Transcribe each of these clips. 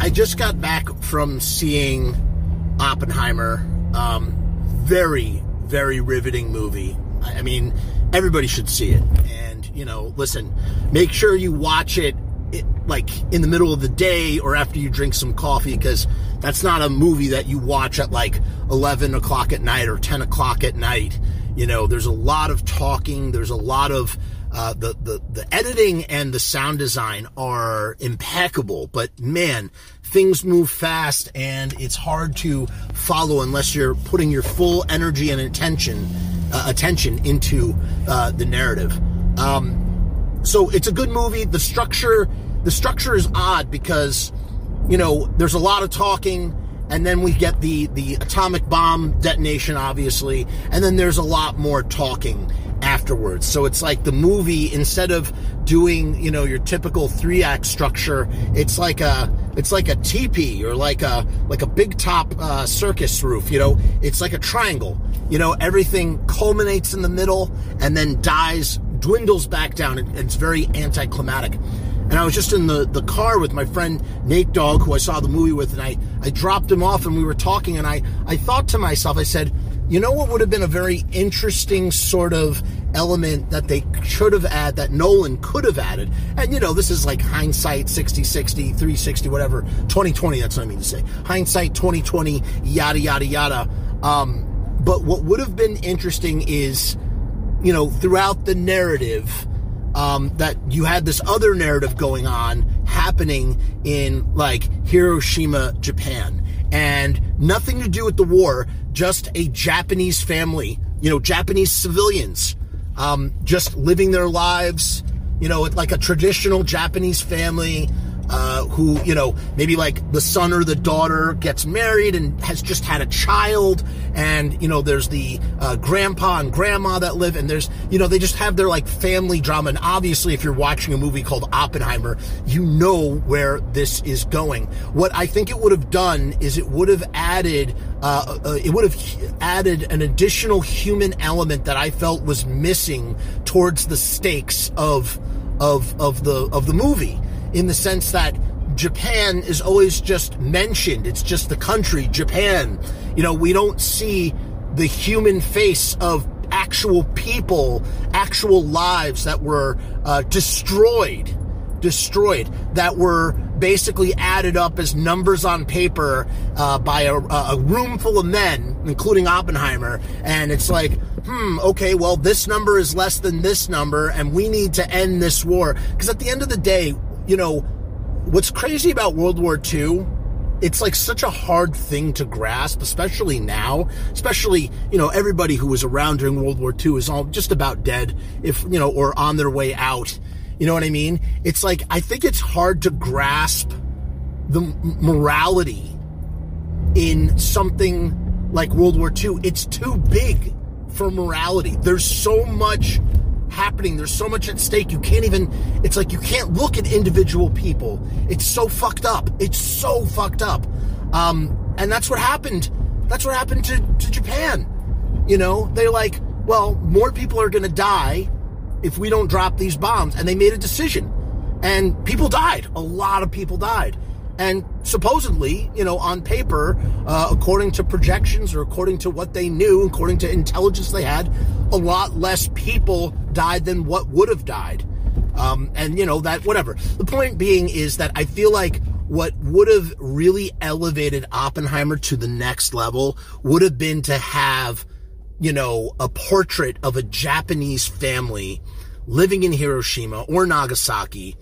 I just got back from seeing Oppenheimer. Um, very, very riveting movie. I I mean, everybody should see it. And, you know, listen, make sure you watch it, it like in the middle of the day or after you drink some coffee because that's not a movie that you watch at like 11 o'clock at night or 10 o'clock at night. You know, there's a lot of talking, there's a lot of uh, the, the the editing and the sound design are impeccable, but man, things move fast and it's hard to follow unless you're putting your full energy and attention uh, attention into uh, the narrative. Um, so it's a good movie. The structure the structure is odd because you know there's a lot of talking and then we get the the atomic bomb detonation obviously and then there's a lot more talking afterwards. So it's like the movie instead of doing you know your typical three act structure it's like a it's like a teepee or like a like a big top uh, circus roof you know? It's like a triangle. You know everything culminates in the middle and then dies dwindles back down and it's very anticlimactic. And I was just in the, the car with my friend Nate Dogg, who I saw the movie with, and I, I dropped him off and we were talking, and I, I thought to myself, I said, you know what would have been a very interesting sort of element that they should have added, that Nolan could have added? And, you know, this is like hindsight 60, 60, 360, whatever, 2020, that's what I mean to say. Hindsight 2020, yada, yada, yada. Um, but what would have been interesting is, you know, throughout the narrative, um, that you had this other narrative going on happening in like Hiroshima, Japan, and nothing to do with the war, just a Japanese family, you know, Japanese civilians, um, just living their lives, you know, like a traditional Japanese family. Uh, who, you know, maybe like the son or the daughter gets married and has just had a child, and, you know, there's the uh, grandpa and grandma that live, and there's, you know, they just have their like family drama. And obviously, if you're watching a movie called Oppenheimer, you know where this is going. What I think it would have done is it would have added, uh, uh, it would have added an additional human element that I felt was missing towards the stakes of of of the of the movie in the sense that Japan is always just mentioned. It's just the country, Japan. You know, we don't see the human face of actual people, actual lives that were uh, destroyed, destroyed, that were basically added up as numbers on paper uh, by a, a room full of men, including Oppenheimer. And it's like, hmm, okay, well, this number is less than this number, and we need to end this war. Because at the end of the day, you know, what's crazy about World War II, it's like such a hard thing to grasp, especially now. Especially, you know, everybody who was around during World War II is all just about dead, if, you know, or on their way out. You know what I mean? It's like, I think it's hard to grasp the morality in something like World War II. It's too big for morality. There's so much happening. There's so much at stake. You can't even, it's like you can't look at individual people. It's so fucked up. It's so fucked up. Um, and that's what happened. That's what happened to, to Japan. You know, they're like, well, more people are going to die if we don't drop these bombs. And they made a decision. And people died. A lot of people died. And supposedly, you know, on paper, uh, according to projections or according to what they knew, according to intelligence they had, a lot less people died than what would have died. Um, and, you know, that, whatever. The point being is that I feel like what would have really elevated Oppenheimer to the next level would have been to have, you know, a portrait of a Japanese family living in Hiroshima or Nagasaki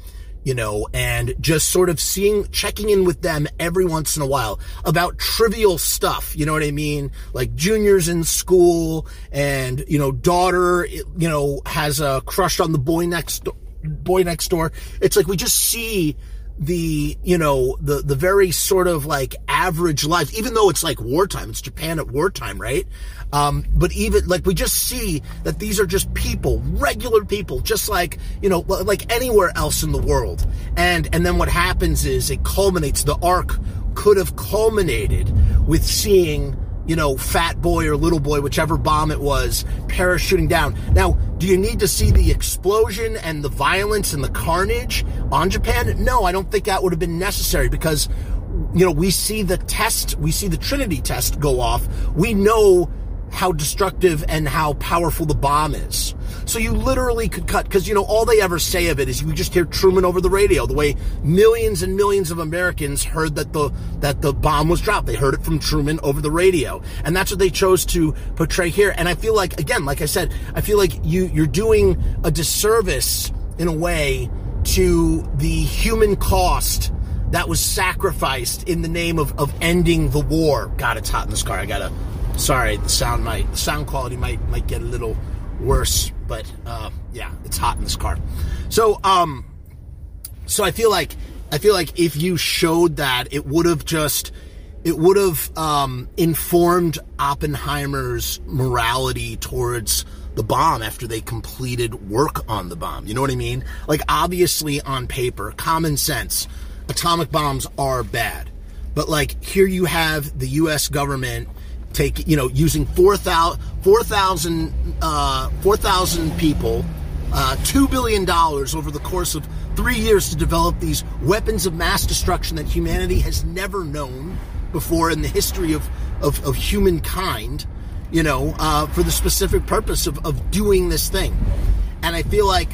you know, and just sort of seeing, checking in with them every once in a while about trivial stuff. You know what I mean? Like juniors in school and, you know, daughter, you know, has a crush on the boy next, boy next door. It's like we just see the, you know, the, the very sort of like average life, even though it's like wartime, it's Japan at wartime, right? Um, but even like we just see that these are just people, regular people, just like, you know, like anywhere else in the world. And, and then what happens is it culminates, the arc could have culminated with seeing you know, fat boy or little boy, whichever bomb it was, parachuting down. Now, do you need to see the explosion and the violence and the carnage on Japan? No, I don't think that would have been necessary because, you know, we see the test, we see the Trinity test go off. We know how destructive and how powerful the bomb is. So you literally could cut, because you know, all they ever say of it is you just hear Truman over the radio, the way millions and millions of Americans heard that the, that the bomb was dropped. They heard it from Truman over the radio. And that's what they chose to portray here. And I feel like, again, like I said, I feel like you, you're doing a disservice in a way to the human cost that was sacrificed in the name of, of ending the war. God, it's hot in this car. I gotta sorry, the sound might, the sound quality might might get a little worse, but uh, yeah, it's hot in this car. So, um, so I feel like I feel like if you showed that, it would have just it would have um, informed Oppenheimer's morality towards the bomb after they completed work on the bomb. You know what I mean? Like obviously on paper, common sense, atomic bombs are bad. But like here you have the US government take you know using 4,000 4, uh, 4, people, uh, two billion dollars over the course of three years to develop these weapons of mass destruction that humanity has never known before in the history of of, of humankind. You know, uh, for the specific purpose of, of doing this thing, and I feel like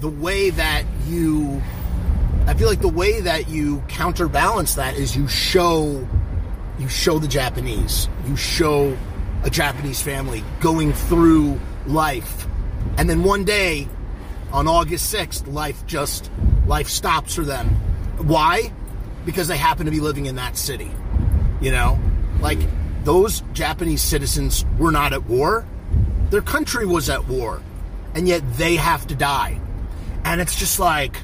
the way that you, I feel like the way that you counterbalance that is you show you show the Japanese, you show a Japanese family going through life. And then one day, on August 6th, life just, life stops for them. Why? Because they happen to be living in that city. You know? Like, those Japanese citizens were not at war. Their country was at war. And yet they have to die. And it's just like,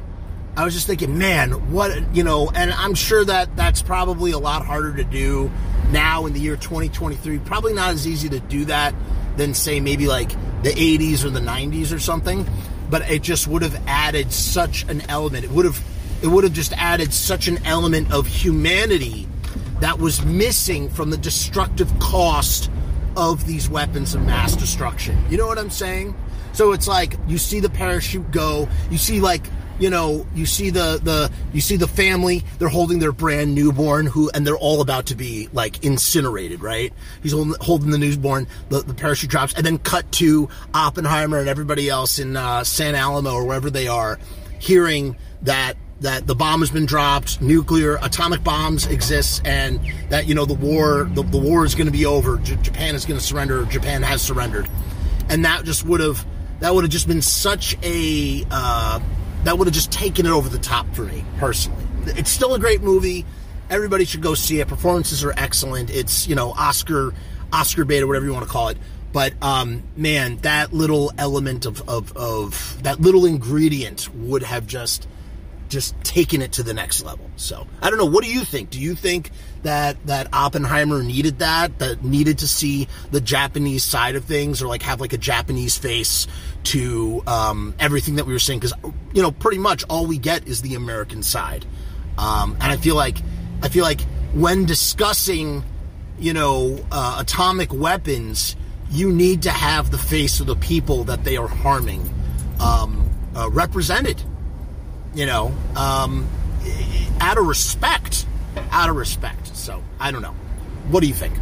I was just thinking, man, what, you know, and I'm sure that that's probably a lot harder to do now in the year 2023. Probably not as easy to do that than, say, maybe like the 80s or the 90s or something. But it just would have added such an element. It would have, it would have just added such an element of humanity that was missing from the destructive cost of these weapons of mass destruction. You know what I'm saying? So it's like you see the parachute go, you see like you know, you see the the you see the family. They're holding their brand newborn, who and they're all about to be like incinerated. Right? He's holding, holding the newborn. The, the parachute drops, and then cut to Oppenheimer and everybody else in uh, San Alamo or wherever they are, hearing that that the bomb has been dropped, nuclear, atomic bombs exist, and that you know the war the, the war is going to be over. J- Japan is going to surrender. Japan has surrendered, and that just would have that would have just been such a uh, that would have just taken it over the top for me personally. It's still a great movie. Everybody should go see it. Performances are excellent. It's you know Oscar Oscar bait or whatever you want to call it. But um, man, that little element of, of, of that little ingredient would have just just taking it to the next level. So I don't know. What do you think? Do you think that that Oppenheimer needed that? That needed to see the Japanese side of things, or like have like a Japanese face to um, everything that we were saying? Because you know, pretty much all we get is the American side, um, and I feel like I feel like when discussing you know uh, atomic weapons, you need to have the face of the people that they are harming um, uh, represented you know, um, out of respect, out of respect. So I don't know. What do you think?